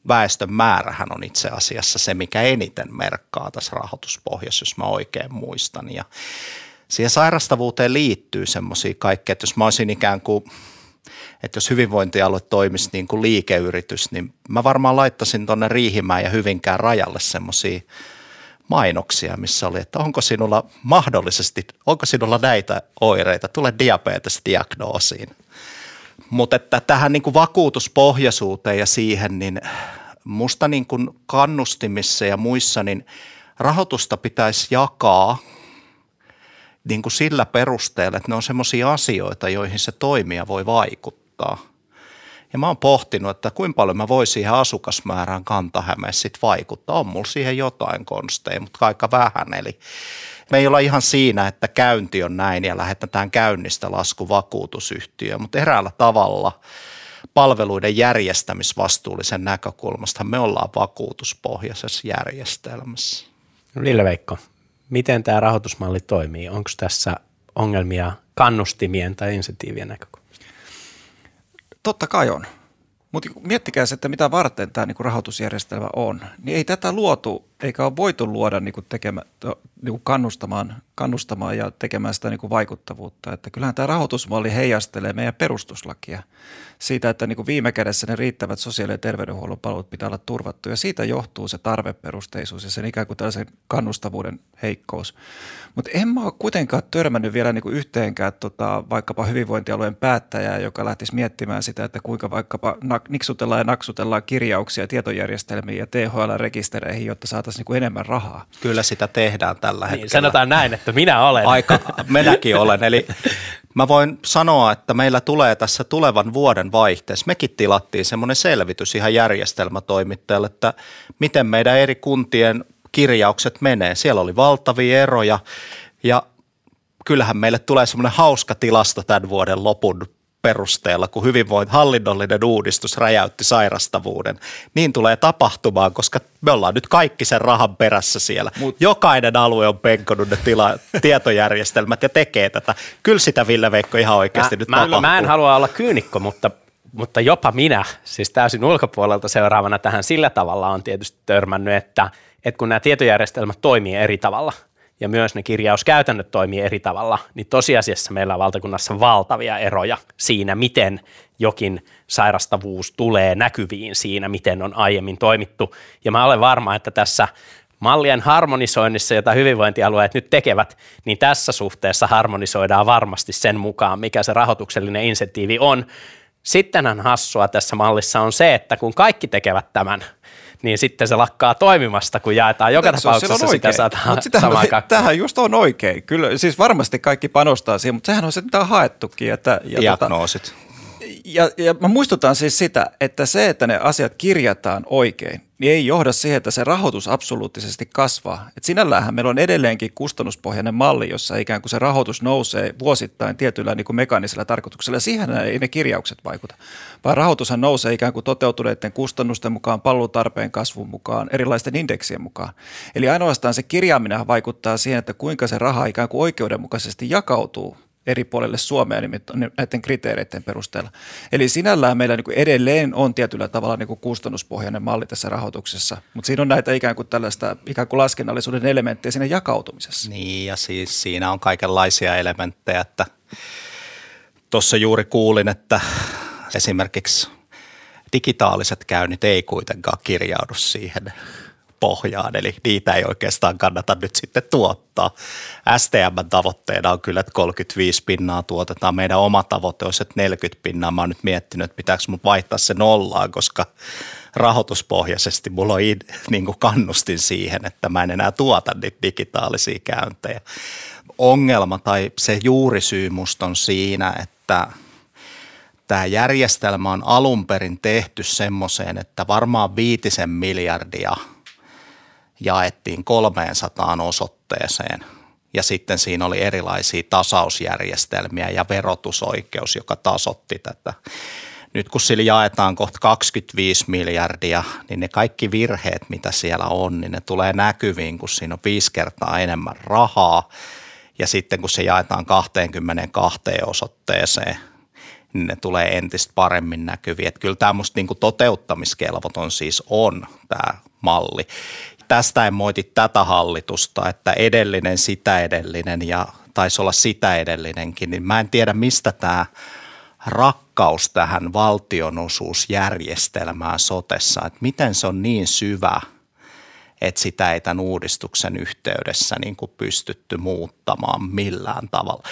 väestön määrähän on itse asiassa se, mikä eniten merkkaa tässä rahoituspohjassa, jos mä oikein muistan. Ja siihen sairastavuuteen liittyy semmoisia kaikkea, että jos mä olisin ikään kuin että jos hyvinvointialue toimisi niin kuin liikeyritys, niin mä varmaan laittaisin tuonne Riihimään ja Hyvinkään rajalle semmoisia mainoksia, missä oli, että onko sinulla mahdollisesti, onko sinulla näitä oireita, tule diabetesdiagnoosiin. Mutta että tähän niin kuin vakuutuspohjaisuuteen ja siihen, niin musta niin kuin kannustimissa ja muissa, niin rahoitusta pitäisi jakaa niin kuin sillä perusteella, että ne on semmoisia asioita, joihin se toimija voi vaikuttaa. Ja mä oon pohtinut, että kuinka paljon mä voisin siihen asukasmäärään Kantahämeessä sit vaikuttaa. On mulla siihen jotain konsteja, mutta aika vähän. Eli me ei olla ihan siinä, että käynti on näin ja lähetetään käynnistä lasku vakuutusyhtiöön, mutta eräällä tavalla palveluiden järjestämisvastuullisen näkökulmasta me ollaan vakuutuspohjaisessa järjestelmässä. Lille Veikko, miten tämä rahoitusmalli toimii? Onko tässä ongelmia kannustimien tai insentiivien näkökulmasta? Totta kai on. Mutta miettikää se, että mitä varten tämä niinku rahoitusjärjestelmä on. Niin ei tätä luotu, eikä ole voitu luoda niinku tekemä, niinku kannustamaan, kannustamaan ja tekemään sitä niinku vaikuttavuutta. Että kyllähän tämä rahoitusmalli heijastelee meidän perustuslakia siitä, että niinku viime kädessä ne riittävät sosiaali- ja terveydenhuollon palvelut pitää olla turvattu. Ja siitä johtuu se tarveperusteisuus ja sen ikään kuin tällaisen kannustavuuden heikkous. Mutta en mä ole kuitenkaan törmännyt vielä niinku yhteenkään tota, vaikkapa hyvinvointialueen päättäjää, joka lähtisi miettimään sitä, että kuinka vaikkapa niksutellaan ja naksutellaan kirjauksia tietojärjestelmiin ja THL-rekistereihin, jotta saataisiin niinku enemmän rahaa. Kyllä sitä tehdään tällä niin, hetkellä. Sanotaan näin, että minä olen. Aika, minäkin olen. Eli mä voin sanoa, että meillä tulee tässä tulevan vuoden vaihteessa, mekin tilattiin semmoinen selvitys ihan järjestelmätoimittajalle, että miten meidän eri kuntien kirjaukset menee. Siellä oli valtavia eroja ja kyllähän meille tulee semmoinen hauska tilasto tämän vuoden lopun perusteella, kun hyvinvoin hallinnollinen uudistus räjäytti sairastavuuden. Niin tulee tapahtumaan, koska me ollaan nyt kaikki sen rahan perässä siellä. Mut. Jokainen alue on penkonut ne tila, [LAUGHS] tietojärjestelmät ja tekee tätä. Kyllä sitä Ville Veikko ihan oikeasti mä, nyt mä, tapahtuu. Mä en halua olla kyynikko, mutta mutta jopa minä, siis täysin ulkopuolelta seuraavana tähän sillä tavalla on tietysti törmännyt, että, että kun nämä tietojärjestelmät toimii eri tavalla – ja myös ne kirjauskäytännöt toimii eri tavalla, niin tosiasiassa meillä on valtakunnassa valtavia eroja siinä, miten jokin sairastavuus tulee näkyviin siinä, miten on aiemmin toimittu. Ja mä olen varma, että tässä mallien harmonisoinnissa, jota hyvinvointialueet nyt tekevät, niin tässä suhteessa harmonisoidaan varmasti sen mukaan, mikä se rahoituksellinen insentiivi on. Sittenhän hassua tässä mallissa on se, että kun kaikki tekevät tämän – niin sitten se lakkaa toimimasta, kun jaetaan joka Eikö tapauksessa sitä sataa samaan Tähän just on oikein. Kyllä, siis varmasti kaikki panostaa siihen, mutta sehän on se, mitä on haettukin. Että, ja tota- Diagnoosit. Tota, ja, ja mä muistutan siis sitä, että se, että ne asiat kirjataan oikein, niin ei johda siihen, että se rahoitus absoluuttisesti kasvaa. Et sinälläänhän meillä on edelleenkin kustannuspohjainen malli, jossa ikään kuin se rahoitus nousee vuosittain tietyllä niin kuin mekaanisella tarkoituksella. Siihen ei ne kirjaukset vaikuta, vaan rahoitushan nousee ikään kuin toteutuneiden kustannusten mukaan, palvelutarpeen kasvun mukaan, erilaisten indeksien mukaan. Eli ainoastaan se kirjaaminen vaikuttaa siihen, että kuinka se raha ikään kuin oikeudenmukaisesti jakautuu eri puolille Suomea näiden kriteereiden perusteella. Eli sinällään meillä niin kuin edelleen on tietyllä tavalla niin kuin kustannuspohjainen malli tässä rahoituksessa, mutta siinä on näitä ikään kuin tällaista ikään kuin laskennallisuuden elementtejä siinä jakautumisessa. Niin ja siis siinä on kaikenlaisia elementtejä, että tuossa juuri kuulin, että esimerkiksi digitaaliset käynnit ei kuitenkaan kirjaudu siihen pohjaan, eli niitä ei oikeastaan kannata nyt sitten tuottaa. STM tavoitteena on kyllä, että 35 pinnaa tuotetaan. Meidän oma tavoite olisi, että 40 pinnaa. Mä oon nyt miettinyt, että pitääkö mut vaihtaa se nollaan, koska rahoituspohjaisesti mulla on [LAUGHS] niin kuin kannustin siihen, että mä en enää tuota niitä digitaalisia käyntejä. Ongelma tai se juurisyy musta on siinä, että – tämä järjestelmä on alun perin tehty semmoiseen, että varmaan viitisen miljardia jaettiin 300 osoitteeseen ja sitten siinä oli erilaisia tasausjärjestelmiä ja verotusoikeus, joka tasotti tätä. Nyt kun sillä jaetaan kohta 25 miljardia, niin ne kaikki virheet, mitä siellä on, niin ne tulee näkyviin, kun siinä on viisi kertaa enemmän rahaa. Ja sitten kun se jaetaan 22 osoitteeseen – niin ne tulee entistä paremmin näkyviin. Että kyllä tämä musta niinku toteuttamiskelvoton siis on tämä malli. Tästä en moiti tätä hallitusta, että edellinen, sitä edellinen ja taisi olla sitä edellinenkin, niin mä en tiedä mistä tämä rakkaus tähän valtionosuusjärjestelmään sotessa, että miten se on niin syvä, että sitä ei tämän uudistuksen yhteydessä niin kuin pystytty muuttamaan millään tavalla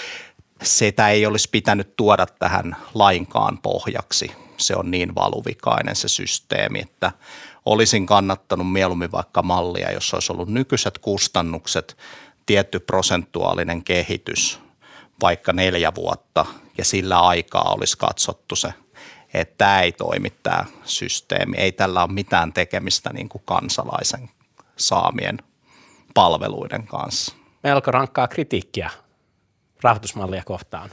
sitä ei olisi pitänyt tuoda tähän lainkaan pohjaksi. Se on niin valuvikainen se systeemi, että olisin kannattanut mieluummin vaikka mallia, jossa olisi ollut nykyiset kustannukset, tietty prosentuaalinen kehitys, vaikka neljä vuotta, ja sillä aikaa olisi katsottu se, että tämä ei toimi tämä systeemi. Ei tällä ole mitään tekemistä niin kuin kansalaisen saamien palveluiden kanssa. Melko rankkaa kritiikkiä rahoitusmallia kohtaan.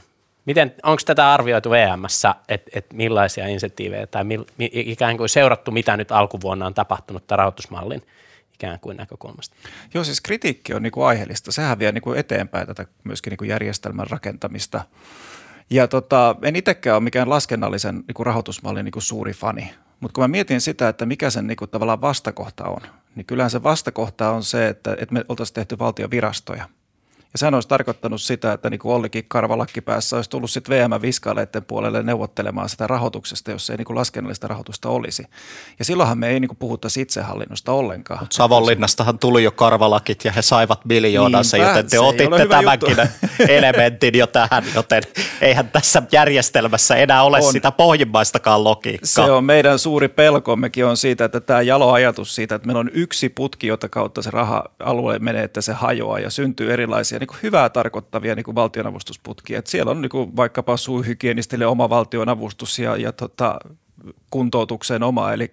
Miten, onko tätä arvioitu VMssä, että et millaisia insentiivejä tai mil, ikään kuin seurattu, mitä nyt alkuvuonna on tapahtunut tämän rahoitusmallin ikään kuin näkökulmasta? Joo, siis kritiikki on niinku aiheellista. Sehän vie niinku eteenpäin tätä myöskin niinku järjestelmän rakentamista. Ja tota, en itsekään ole mikään laskennallisen niinku rahoitusmallin niinku suuri fani, mutta kun mä mietin sitä, että mikä sen niinku tavallaan vastakohta on, niin kyllähän se vastakohta on se, että, että me oltaisiin tehty valtion virastoja – ja sehän olisi tarkoittanut sitä, että niin kuin Ollikin karvalakki päässä olisi tullut sitten VM-viskaaleiden puolelle neuvottelemaan sitä rahoituksesta, jos ei niin kuin laskennallista rahoitusta olisi. Ja silloinhan me ei niin kuin puhuttaisi itsehallinnosta ollenkaan. Mutta Savonlinnastahan tuli jo karvalakit ja he saivat miljoonansa, Niinpä, joten te otitte tämänkin [LAUGHS] elementin jo tähän, joten eihän tässä järjestelmässä enää ole on. sitä pohjimmaistakaan logiikkaa. Se on meidän suuri pelkommekin on siitä, että tämä jalo ajatus siitä, että meillä on yksi putki, jota kautta se raha alue menee, että se hajoaa ja syntyy erilaisia tällaisia niin hyvää tarkoittavia niin valtionavustusputkia. Että siellä on niin vaikkapa suuhygienistille oma valtionavustus ja, ja tota, kuntoutukseen oma. Eli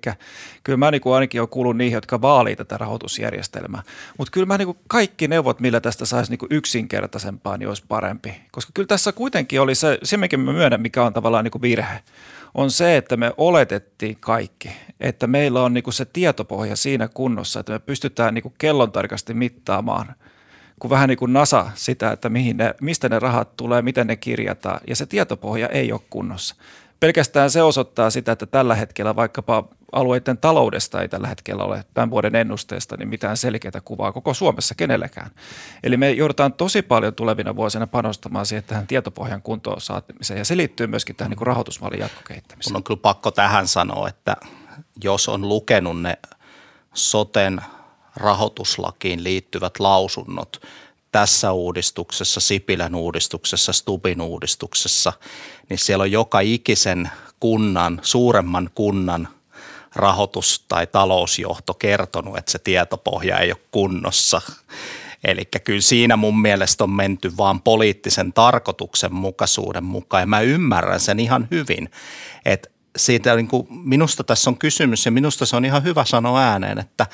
kyllä mä niin kuin ainakin olen kuullut niihin, jotka vaalii tätä rahoitusjärjestelmää. Mutta kyllä mä niin kuin kaikki neuvot, millä tästä saisi niin kuin yksinkertaisempaa, niin olisi parempi. Koska kyllä tässä kuitenkin oli se, se mikä mä myönnän, mikä on tavallaan niin kuin virhe, on se, että me oletettiin kaikki, että meillä on niin kuin se tietopohja siinä kunnossa, että me pystytään niin kellon tarkasti mittaamaan – kuin vähän niin kuin NASA sitä, että mihin ne, mistä ne rahat tulee, miten ne kirjataan, ja se tietopohja ei ole kunnossa. Pelkästään se osoittaa sitä, että tällä hetkellä vaikkapa alueiden taloudesta ei tällä hetkellä ole tämän vuoden ennusteesta niin mitään selkeää kuvaa koko Suomessa kenellekään. Eli me joudutaan tosi paljon tulevina vuosina panostamaan siihen tähän tietopohjan kuntoon saatamiseen ja se liittyy myöskin tähän niin kuin rahoitusmallin jatkokehittämiseen. Mun on kyllä pakko tähän sanoa, että jos on lukenut ne soten rahoituslakiin liittyvät lausunnot tässä uudistuksessa, Sipilän uudistuksessa, Stubin uudistuksessa, niin siellä on joka ikisen kunnan, suuremman kunnan rahoitus- tai talousjohto kertonut, että se tietopohja ei ole kunnossa. Eli kyllä siinä mun mielestä on menty vaan poliittisen tarkoituksenmukaisuuden mukaan ja mä ymmärrän sen ihan hyvin, että siitä niin kuin, minusta tässä on kysymys ja minusta se on ihan hyvä sanoa ääneen, että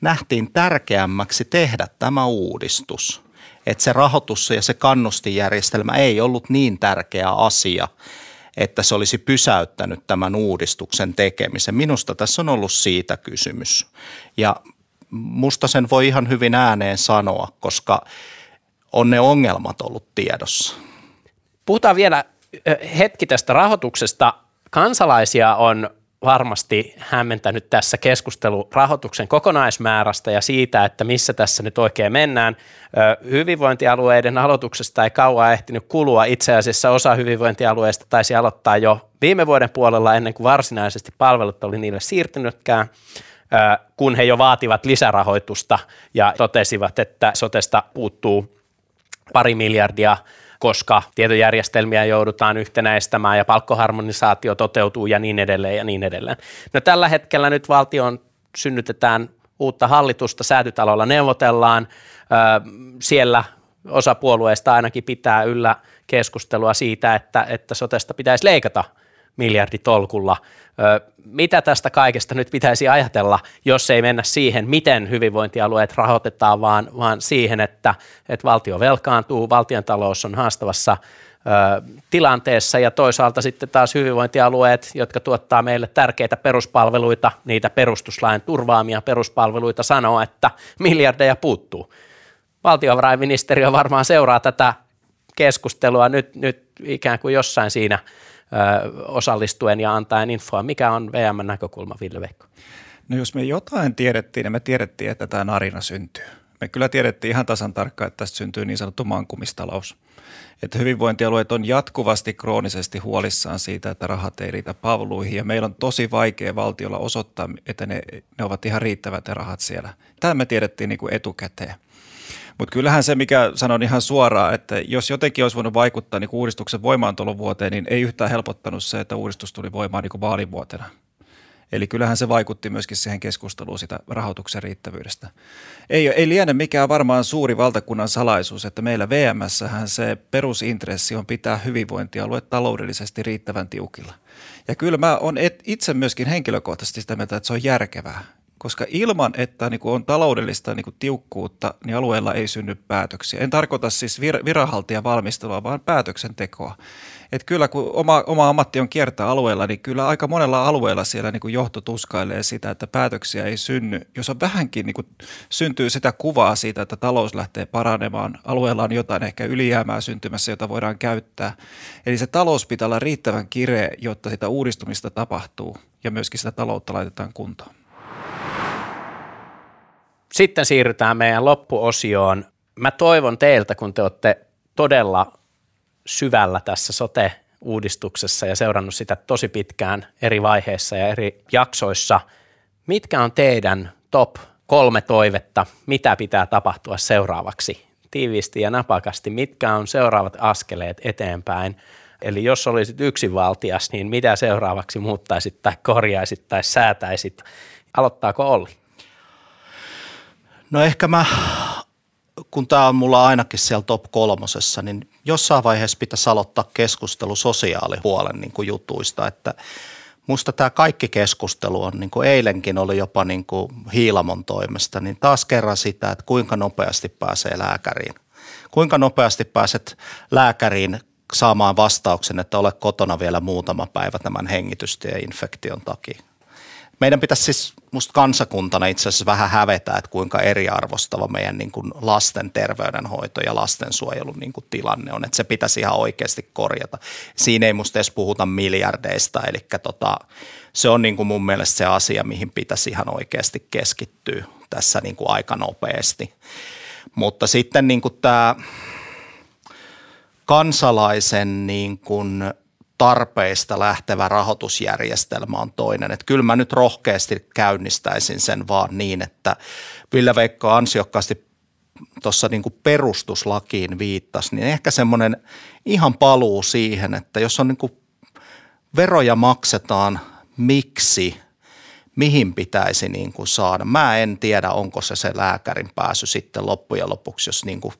nähtiin tärkeämmäksi tehdä tämä uudistus. Että se rahoitus ja se kannustijärjestelmä ei ollut niin tärkeä asia, että se olisi pysäyttänyt tämän uudistuksen tekemisen. Minusta tässä on ollut siitä kysymys. Ja musta sen voi ihan hyvin ääneen sanoa, koska on ne ongelmat ollut tiedossa. Puhutaan vielä hetki tästä rahoituksesta kansalaisia on varmasti hämmentänyt tässä keskustelu rahoituksen kokonaismäärästä ja siitä, että missä tässä nyt oikein mennään. Hyvinvointialueiden aloituksesta ei kauan ehtinyt kulua. Itse asiassa osa hyvinvointialueista taisi aloittaa jo viime vuoden puolella ennen kuin varsinaisesti palvelut oli niille siirtynytkään. kun he jo vaativat lisärahoitusta ja totesivat, että sotesta puuttuu pari miljardia koska tietojärjestelmiä joudutaan yhtenäistämään ja palkkoharmonisaatio toteutuu ja niin edelleen ja niin edelleen. No tällä hetkellä nyt valtion synnytetään uutta hallitusta, säätytalolla neuvotellaan, siellä osa puolueista ainakin pitää yllä keskustelua siitä, että, että sotesta pitäisi leikata miljarditolkulla. Mitä tästä kaikesta nyt pitäisi ajatella, jos ei mennä siihen, miten hyvinvointialueet rahoitetaan, vaan, vaan siihen, että, että valtio velkaantuu, valtion talous on haastavassa tilanteessa ja toisaalta sitten taas hyvinvointialueet, jotka tuottaa meille tärkeitä peruspalveluita, niitä perustuslain turvaamia peruspalveluita, sanoo, että miljardeja puuttuu. Valtiovarainministeriö varmaan seuraa tätä keskustelua nyt, nyt ikään kuin jossain siinä osallistuen ja antaen infoa. Mikä on VM-näkökulma, Ville Veikko? No jos me jotain tiedettiin, niin me tiedettiin, että tämä narina syntyy. Me kyllä tiedettiin ihan tasan tarkkaan, että tästä syntyy niin sanottu mankumistalous. Että hyvinvointialueet on jatkuvasti kroonisesti huolissaan siitä, että rahat ei riitä palveluihin ja meillä on tosi vaikea valtiolla osoittaa, että ne, ne ovat ihan riittävät ne rahat siellä. Tämä me tiedettiin niin kuin etukäteen. Mutta kyllähän se, mikä sanon ihan suoraan, että jos jotenkin olisi voinut vaikuttaa niin uudistuksen vuoteen, niin ei yhtään helpottanut se, että uudistus tuli voimaan niin vaalivuotena. Eli kyllähän se vaikutti myöskin siihen keskusteluun sitä rahoituksen riittävyydestä. Ei, ei liene mikään varmaan suuri valtakunnan salaisuus, että meillä VMShän se perusintressi on pitää hyvinvointialueet taloudellisesti riittävän tiukilla. Ja kyllä mä olen itse myöskin henkilökohtaisesti sitä mieltä, että se on järkevää koska ilman, että niin kuin on taloudellista niin kuin tiukkuutta, niin alueella ei synny päätöksiä. En tarkoita siis vir- viranhaltijan valmistelua, vaan päätöksentekoa. Et kyllä kun oma, oma ammatti on kiertää alueella, niin kyllä aika monella alueella siellä niin kuin johto tuskailee sitä, että päätöksiä ei synny. Jos on vähänkin niin kuin syntyy sitä kuvaa siitä, että talous lähtee paranemaan, alueella on jotain ehkä ylijäämää syntymässä, jota voidaan käyttää. Eli se talous pitää olla riittävän kireä, jotta sitä uudistumista tapahtuu ja myöskin sitä taloutta laitetaan kuntoon. Sitten siirrytään meidän loppuosioon. Mä toivon teiltä, kun te olette todella syvällä tässä sote-uudistuksessa ja seurannut sitä tosi pitkään eri vaiheissa ja eri jaksoissa, mitkä on teidän top kolme toivetta, mitä pitää tapahtua seuraavaksi? Tiiviisti ja napakasti, mitkä on seuraavat askeleet eteenpäin? Eli jos olisit yksinvaltias, niin mitä seuraavaksi muuttaisit tai korjaisit tai säätäisit? Aloittaako Olli? No ehkä mä, kun tämä on mulla ainakin siellä top kolmosessa, niin jossain vaiheessa pitäisi aloittaa keskustelu sosiaalipuolen niin kuin jutuista, että musta tämä kaikki keskustelu on, niin kuin eilenkin oli jopa niin kuin Hiilamon toimesta, niin taas kerran sitä, että kuinka nopeasti pääsee lääkäriin. Kuinka nopeasti pääset lääkäriin saamaan vastauksen, että ole kotona vielä muutama päivä tämän hengitystieinfektion takia meidän pitäisi siis musta kansakuntana itse asiassa vähän hävetä, että kuinka eriarvostava meidän niin kuin lasten terveydenhoito ja lastensuojelun niin kuin tilanne on, että se pitäisi ihan oikeasti korjata. Siinä ei musta edes puhuta miljardeista, eli tota, se on niin kuin mun mielestä se asia, mihin pitäisi ihan oikeasti keskittyä tässä niin kuin aika nopeasti. Mutta sitten niin kuin tämä kansalaisen niin kuin – tarpeista lähtevä rahoitusjärjestelmä on toinen. Että kyllä mä nyt rohkeasti käynnistäisin sen vaan niin, että Ville Veikko ansiokkaasti tuossa niin perustuslakiin viittasi, niin ehkä semmoinen ihan paluu siihen, että jos on niin kuin veroja maksetaan, miksi, mihin pitäisi niin kuin saada. Mä en tiedä, onko se se lääkärin pääsy sitten loppujen lopuksi, jos niin kuin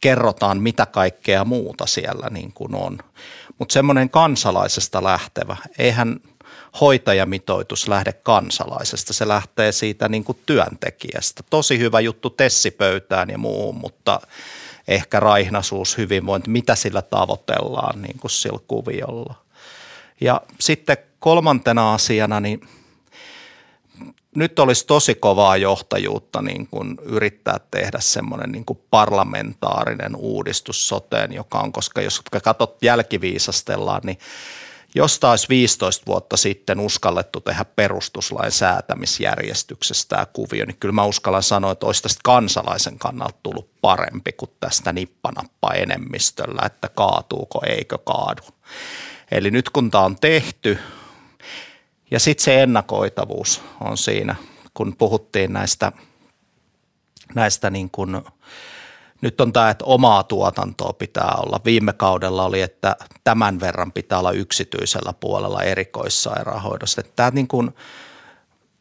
kerrotaan, mitä kaikkea muuta siellä niin kuin on. Mutta semmoinen kansalaisesta lähtevä, eihän hoitajamitoitus lähde kansalaisesta, se lähtee siitä niin kuin työntekijästä. Tosi hyvä juttu tessipöytään ja muuhun, mutta ehkä raihnaisuus, hyvinvointi, mitä sillä tavoitellaan niin kuin sillä kuviolla. Ja sitten kolmantena asiana, niin nyt olisi tosi kovaa johtajuutta niin kuin yrittää tehdä semmoinen niin kuin parlamentaarinen uudistus soteen, joka on, koska jos katsot jälkiviisastellaan, niin jos taas 15 vuotta sitten uskallettu tehdä perustuslain säätämisjärjestyksestä tämä kuvio, niin kyllä mä uskallan sanoa, että olisi tästä kansalaisen kannalta tullut parempi kuin tästä nippanappa enemmistöllä, että kaatuuko eikö kaadu. Eli nyt kun tämä on tehty, ja sitten se ennakoitavuus on siinä kun puhuttiin näistä, näistä niin kuin, nyt on tämä, että omaa tuotantoa pitää olla. Viime kaudella oli, että tämän verran pitää olla yksityisellä puolella erikoissairaanhoidossa. Tämä niin kuin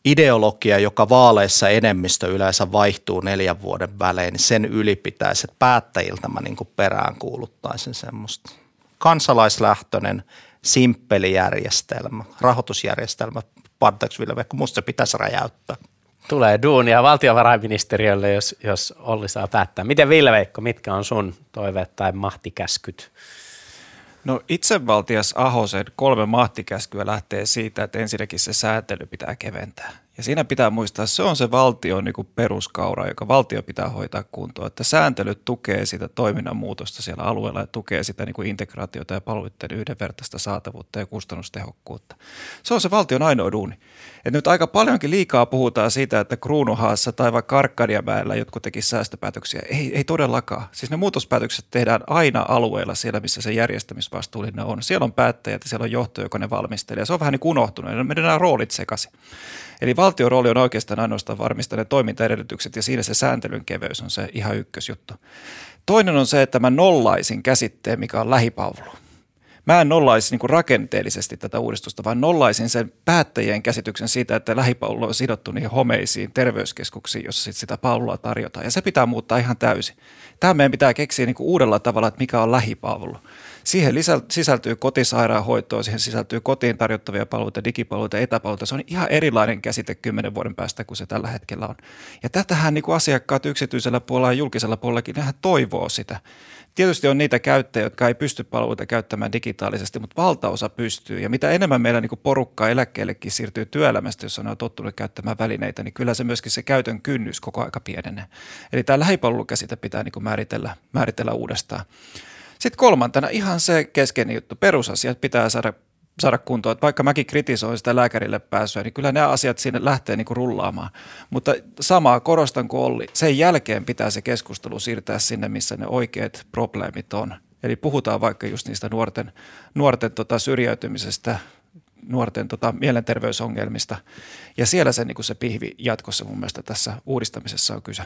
ideologia, joka vaaleissa enemmistö yleensä vaihtuu neljän vuoden välein, niin sen yli pitäisi, että päättäjiltä mä niin kuin perään kuuluttaisin semmoista. Kansalaislähtöinen, simppeli järjestelmä, rahoitusjärjestelmä, anteeksi Ville musta se pitäisi räjäyttää. Tulee duunia valtiovarainministeriölle, jos, jos Olli saa päättää. Miten Ville Veikko, mitkä on sun toiveet tai mahtikäskyt? No itsevaltias Ahosen kolme mahtikäskyä lähtee siitä, että ensinnäkin se säätely pitää keventää. Ja siinä pitää muistaa, se on se valtion niin kuin peruskaura, joka valtio pitää hoitaa kuntoon. Että sääntely tukee sitä toiminnan muutosta siellä alueella ja tukee sitä niin kuin integraatiota ja palveluiden yhdenvertaista saatavuutta ja kustannustehokkuutta. Se on se valtion ainoa duuni. Et nyt aika paljonkin liikaa puhutaan siitä, että Kruunuhaassa tai vaikka Arkadiamäellä jotkut tekisivät säästöpäätöksiä. Ei, ei todellakaan. Siis ne muutospäätökset tehdään aina alueella siellä, missä se järjestämisvastuullinen on. Siellä on päättäjät ja siellä on johto, joka ne valmistelee. Se on vähän niin kuin unohtunut. Ne nämä roolit sekaisin. Eli valtion rooli on oikeastaan ainoastaan varmistaa ne toimintaedellytykset ja siinä se sääntelyn keveys on se ihan ykkösjuttu. Toinen on se, että mä nollaisin käsitteen, mikä on lähipalvelu. Mä en nollaisi niin rakenteellisesti tätä uudistusta, vaan nollaisin sen päättäjien käsityksen siitä, että lähipalvelu on sidottu niihin homeisiin terveyskeskuksiin, jossa sit sitä palvelua tarjotaan. Ja se pitää muuttaa ihan täysin. Tämä meidän pitää keksiä niin uudella tavalla, että mikä on lähipalvelu. Siihen sisältyy kotisairaanhoitoa, siihen sisältyy kotiin tarjottavia palveluita, digipalveluita, etäpalveluita. Se on ihan erilainen käsite kymmenen vuoden päästä kuin se tällä hetkellä on. Ja tätähän niin kuin asiakkaat yksityisellä puolella ja julkisella puolellakin, nehän toivoo sitä. Tietysti on niitä käyttäjiä, jotka ei pysty palveluita käyttämään digitaalisesti, mutta valtaosa pystyy. Ja mitä enemmän meillä niin porukkaa eläkkeellekin siirtyy työelämästä, ne on tottunut käyttämään välineitä, niin kyllä se myöskin se käytön kynnys koko aika pienenee. Eli tämä lähipalvelukäsite pitää niin määritellä, määritellä uudestaan. Sitten kolmantena ihan se keskeinen juttu, perusasiat pitää saada saada kuntoon. Että vaikka mäkin kritisoin sitä lääkärille pääsyä, niin kyllä nämä asiat sinne lähtee niin kuin rullaamaan. Mutta samaa korostan kuin Olli, sen jälkeen pitää se keskustelu siirtää sinne, missä ne oikeat probleemit on. Eli puhutaan vaikka just niistä nuorten, nuorten tota syrjäytymisestä, nuorten tota mielenterveysongelmista. Ja siellä se, niin kuin se pihvi jatkossa mun mielestä tässä uudistamisessa on kyse.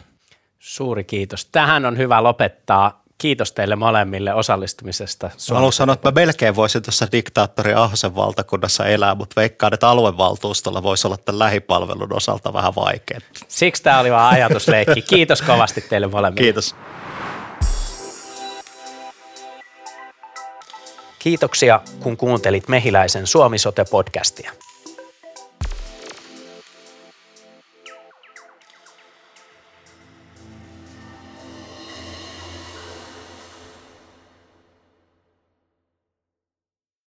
Suuri kiitos. Tähän on hyvä lopettaa kiitos teille molemmille osallistumisesta. Mä haluan sanoa, että mä melkein voisin tuossa diktaattori Ahosen valtakunnassa elää, mutta veikkaan, että aluevaltuustolla voisi olla tämän lähipalvelun osalta vähän vaikeaa. Siksi tämä oli vaan ajatusleikki. Kiitos kovasti teille molemmille. Kiitos. Kiitoksia, kun kuuntelit Mehiläisen Suomi-sote-podcastia.